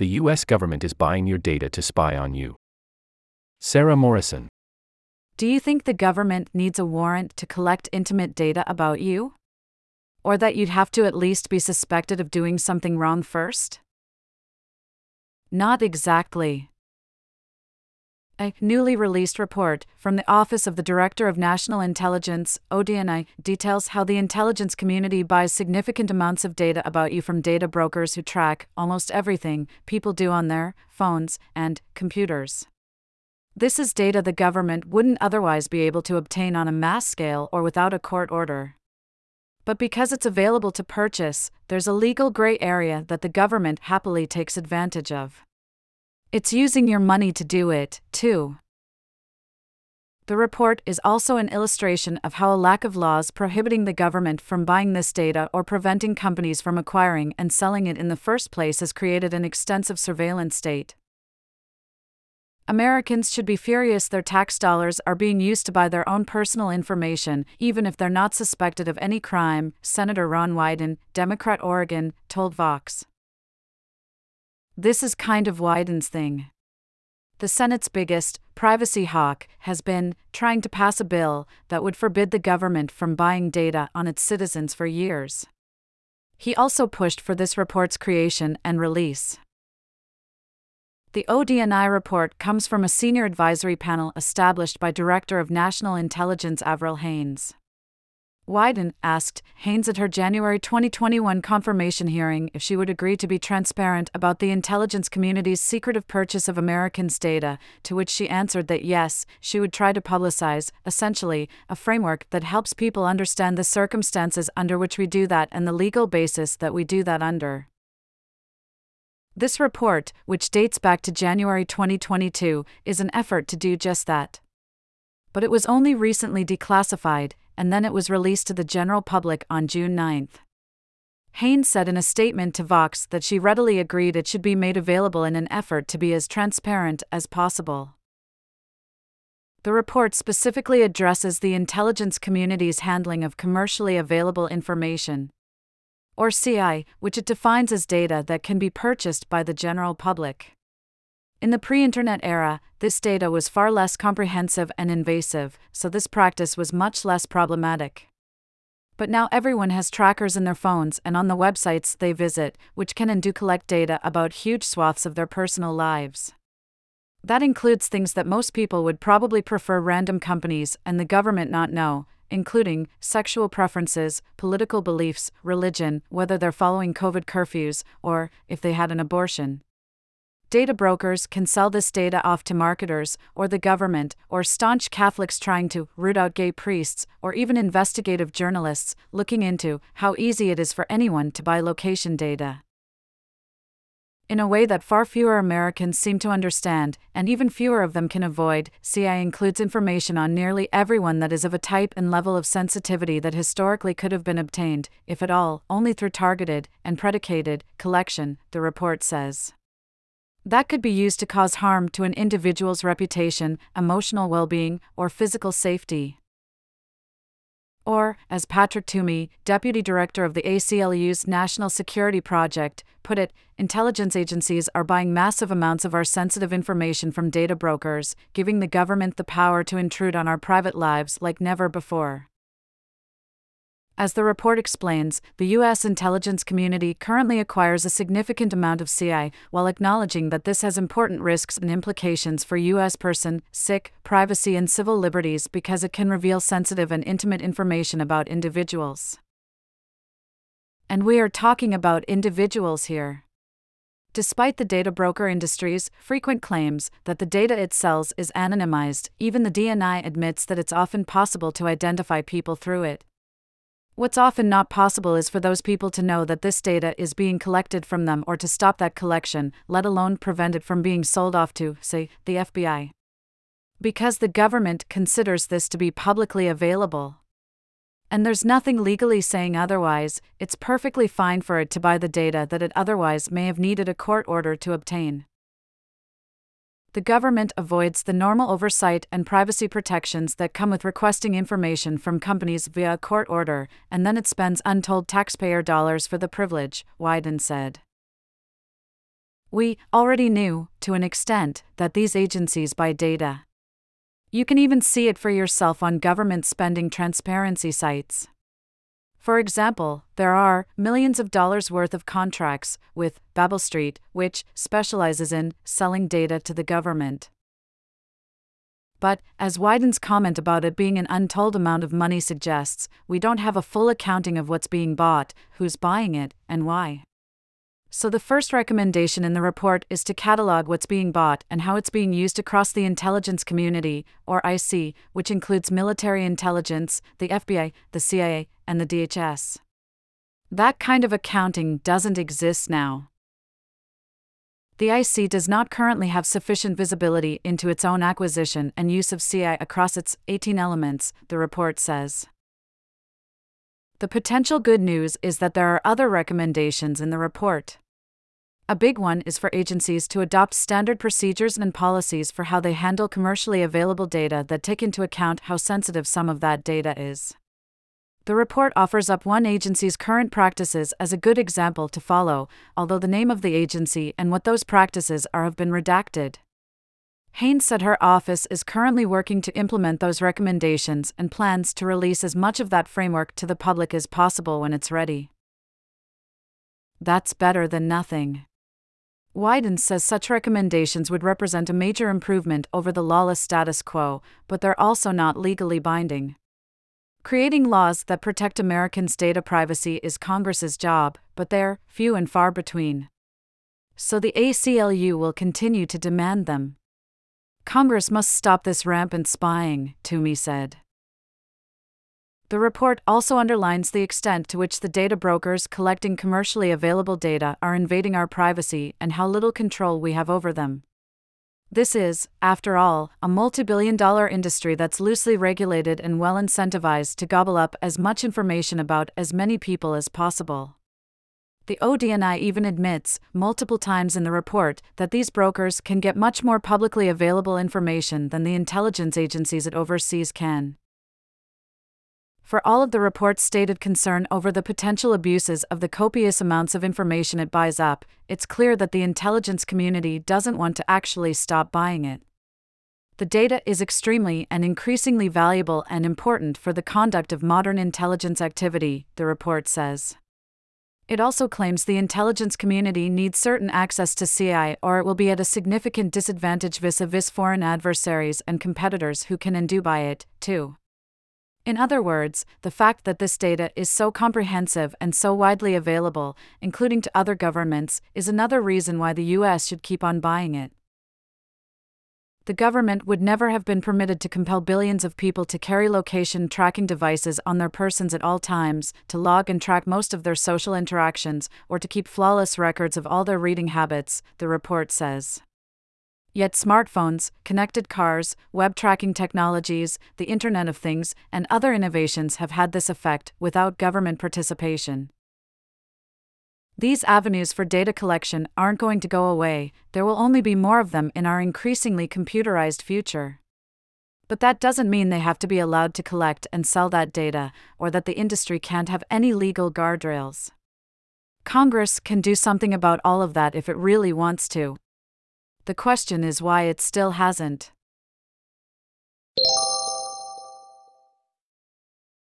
The US government is buying your data to spy on you. Sara Morrison. Do you think the government needs a warrant to collect intimate data about you? Or that you'd have to at least be suspected of doing something wrong first? Not exactly. A newly released report from the Office of the Director of National Intelligence, ODNI, details how the intelligence community buys significant amounts of data about you from data brokers who track almost everything people do on their phones and computers. This is data the government wouldn't otherwise be able to obtain on a mass scale or without a court order. But because it's available to purchase, there's a legal gray area that the government happily takes advantage of. It's using your money to do it, too. The report is also an illustration of how a lack of laws prohibiting the government from buying this data or preventing companies from acquiring and selling it in the first place has created an extensive surveillance state. Americans should be furious their tax dollars are being used to buy their own personal information, even if they're not suspected of any crime, Senator Ron Wyden, Democrat Oregon, told Vox. This is kind of Wyden's thing. The Senate's biggest privacy hawk has been trying to pass a bill that would forbid the government from buying data on its citizens for years. He also pushed for this report's creation and release. The ODNI report comes from a senior advisory panel established by Director of National Intelligence Avril Haines. Wyden asked Haines at her January 2021 confirmation hearing if she would agree to be transparent about the intelligence community's secretive purchase of Americans' data, to which she answered that yes, she would try to publicize, essentially, a framework that helps people understand the circumstances under which we do that and the legal basis that we do that under. This report, which dates back to January 2022, is an effort to do just that. But it was only recently declassified, and then it was released to the general public on June 9. Haines said in a statement to Vox that she readily agreed it should be made available in an effort to be as transparent as possible. The report specifically addresses the intelligence community's handling of commercially available information, or CI, which it defines as data that can be purchased by the general public. In the pre internet era, this data was far less comprehensive and invasive, so this practice was much less problematic. But now everyone has trackers in their phones and on the websites they visit, which can and do collect data about huge swaths of their personal lives. That includes things that most people would probably prefer random companies and the government not know, including sexual preferences, political beliefs, religion, whether they're following COVID curfews, or if they had an abortion. Data brokers can sell this data off to marketers, or the government, or staunch Catholics trying to root out gay priests, or even investigative journalists looking into how easy it is for anyone to buy location data. In a way that far fewer Americans seem to understand, and even fewer of them can avoid, CI includes information on nearly everyone that is of a type and level of sensitivity that historically could have been obtained, if at all, only through targeted and predicated collection, the report says that could be used to cause harm to an individual's reputation, emotional well being, or physical safety. Or, as Patrick Toomey, Deputy Director of the ACLU's National Security Project, put it, intelligence agencies are buying massive amounts of our sensitive information from data brokers, giving the government the power to intrude on our private lives like never before. As the report explains, the U.S. intelligence community currently acquires a significant amount of CI, while acknowledging that this has important risks and implications for U.S. person, sick, privacy, and civil liberties because it can reveal sensitive and intimate information about individuals. And we are talking about individuals here. Despite the data broker industry's frequent claims that the data it sells is anonymized, even the DNI admits that it's often possible to identify people through it. What's often not possible is for those people to know that this data is being collected from them or to stop that collection, let alone prevent it from being sold off to, say, the FBI. Because the government considers this to be publicly available. And there's nothing legally saying otherwise, it's perfectly fine for it to buy the data that it otherwise may have needed a court order to obtain the government avoids the normal oversight and privacy protections that come with requesting information from companies via a court order, and then it spends untold taxpayer dollars for the privilege, Wyden said. We already knew, to an extent, that these agencies buy data. You can even see it for yourself on government spending transparency sites. For example, there are millions of dollars worth of contracts with Babel Street, which specializes in selling data to the government. But, as Wyden's comment about it being an untold amount of money suggests, we don't have a full accounting of what's being bought, who's buying it, and why. So, the first recommendation in the report is to catalog what's being bought and how it's being used across the intelligence community, or IC, which includes military intelligence, the FBI, the CIA, and the DHS. That kind of accounting doesn't exist now. The IC does not currently have sufficient visibility into its own acquisition and use of CI across its 18 elements, the report says. The potential good news is that there are other recommendations in the report. A big one is for agencies to adopt standard procedures and policies for how they handle commercially available data that take into account how sensitive some of that data is. The report offers up one agency's current practices as a good example to follow, although the name of the agency and what those practices are have been redacted. Haines said her office is currently working to implement those recommendations and plans to release as much of that framework to the public as possible when it's ready. That's better than nothing. Wyden says such recommendations would represent a major improvement over the lawless status quo, but they're also not legally binding. Creating laws that protect Americans' data privacy is Congress's job, but they're few and far between. So the ACLU will continue to demand them. Congress must stop this rampant spying, Toomey said. The report also underlines the extent to which the data brokers collecting commercially available data are invading our privacy and how little control we have over them. This is, after all, a multi billion dollar industry that's loosely regulated and well incentivized to gobble up as much information about as many people as possible. The ODNI even admits, multiple times in the report, that these brokers can get much more publicly available information than the intelligence agencies it oversees can. For all of the report's stated concern over the potential abuses of the copious amounts of information it buys up, it's clear that the intelligence community doesn't want to actually stop buying it. The data is extremely and increasingly valuable and important for the conduct of modern intelligence activity, the report says. It also claims the intelligence community needs certain access to CI or it will be at a significant disadvantage vis a vis foreign adversaries and competitors who can and do buy it, too. In other words, the fact that this data is so comprehensive and so widely available, including to other governments, is another reason why the US should keep on buying it the government would never have been permitted to compel billions of people to carry location tracking devices on their persons at all times, to log and track most of their social interactions, or to keep flawless records of all their reading habits, the report says. Yet smartphones, connected cars, web tracking technologies, the Internet of Things, and other innovations have had this effect without government participation. These avenues for data collection aren't going to go away, there will only be more of them in our increasingly computerized future. But that doesn't mean they have to be allowed to collect and sell that data, or that the industry can't have any legal guardrails. Congress can do something about all of that if it really wants to. The question is why it still hasn't.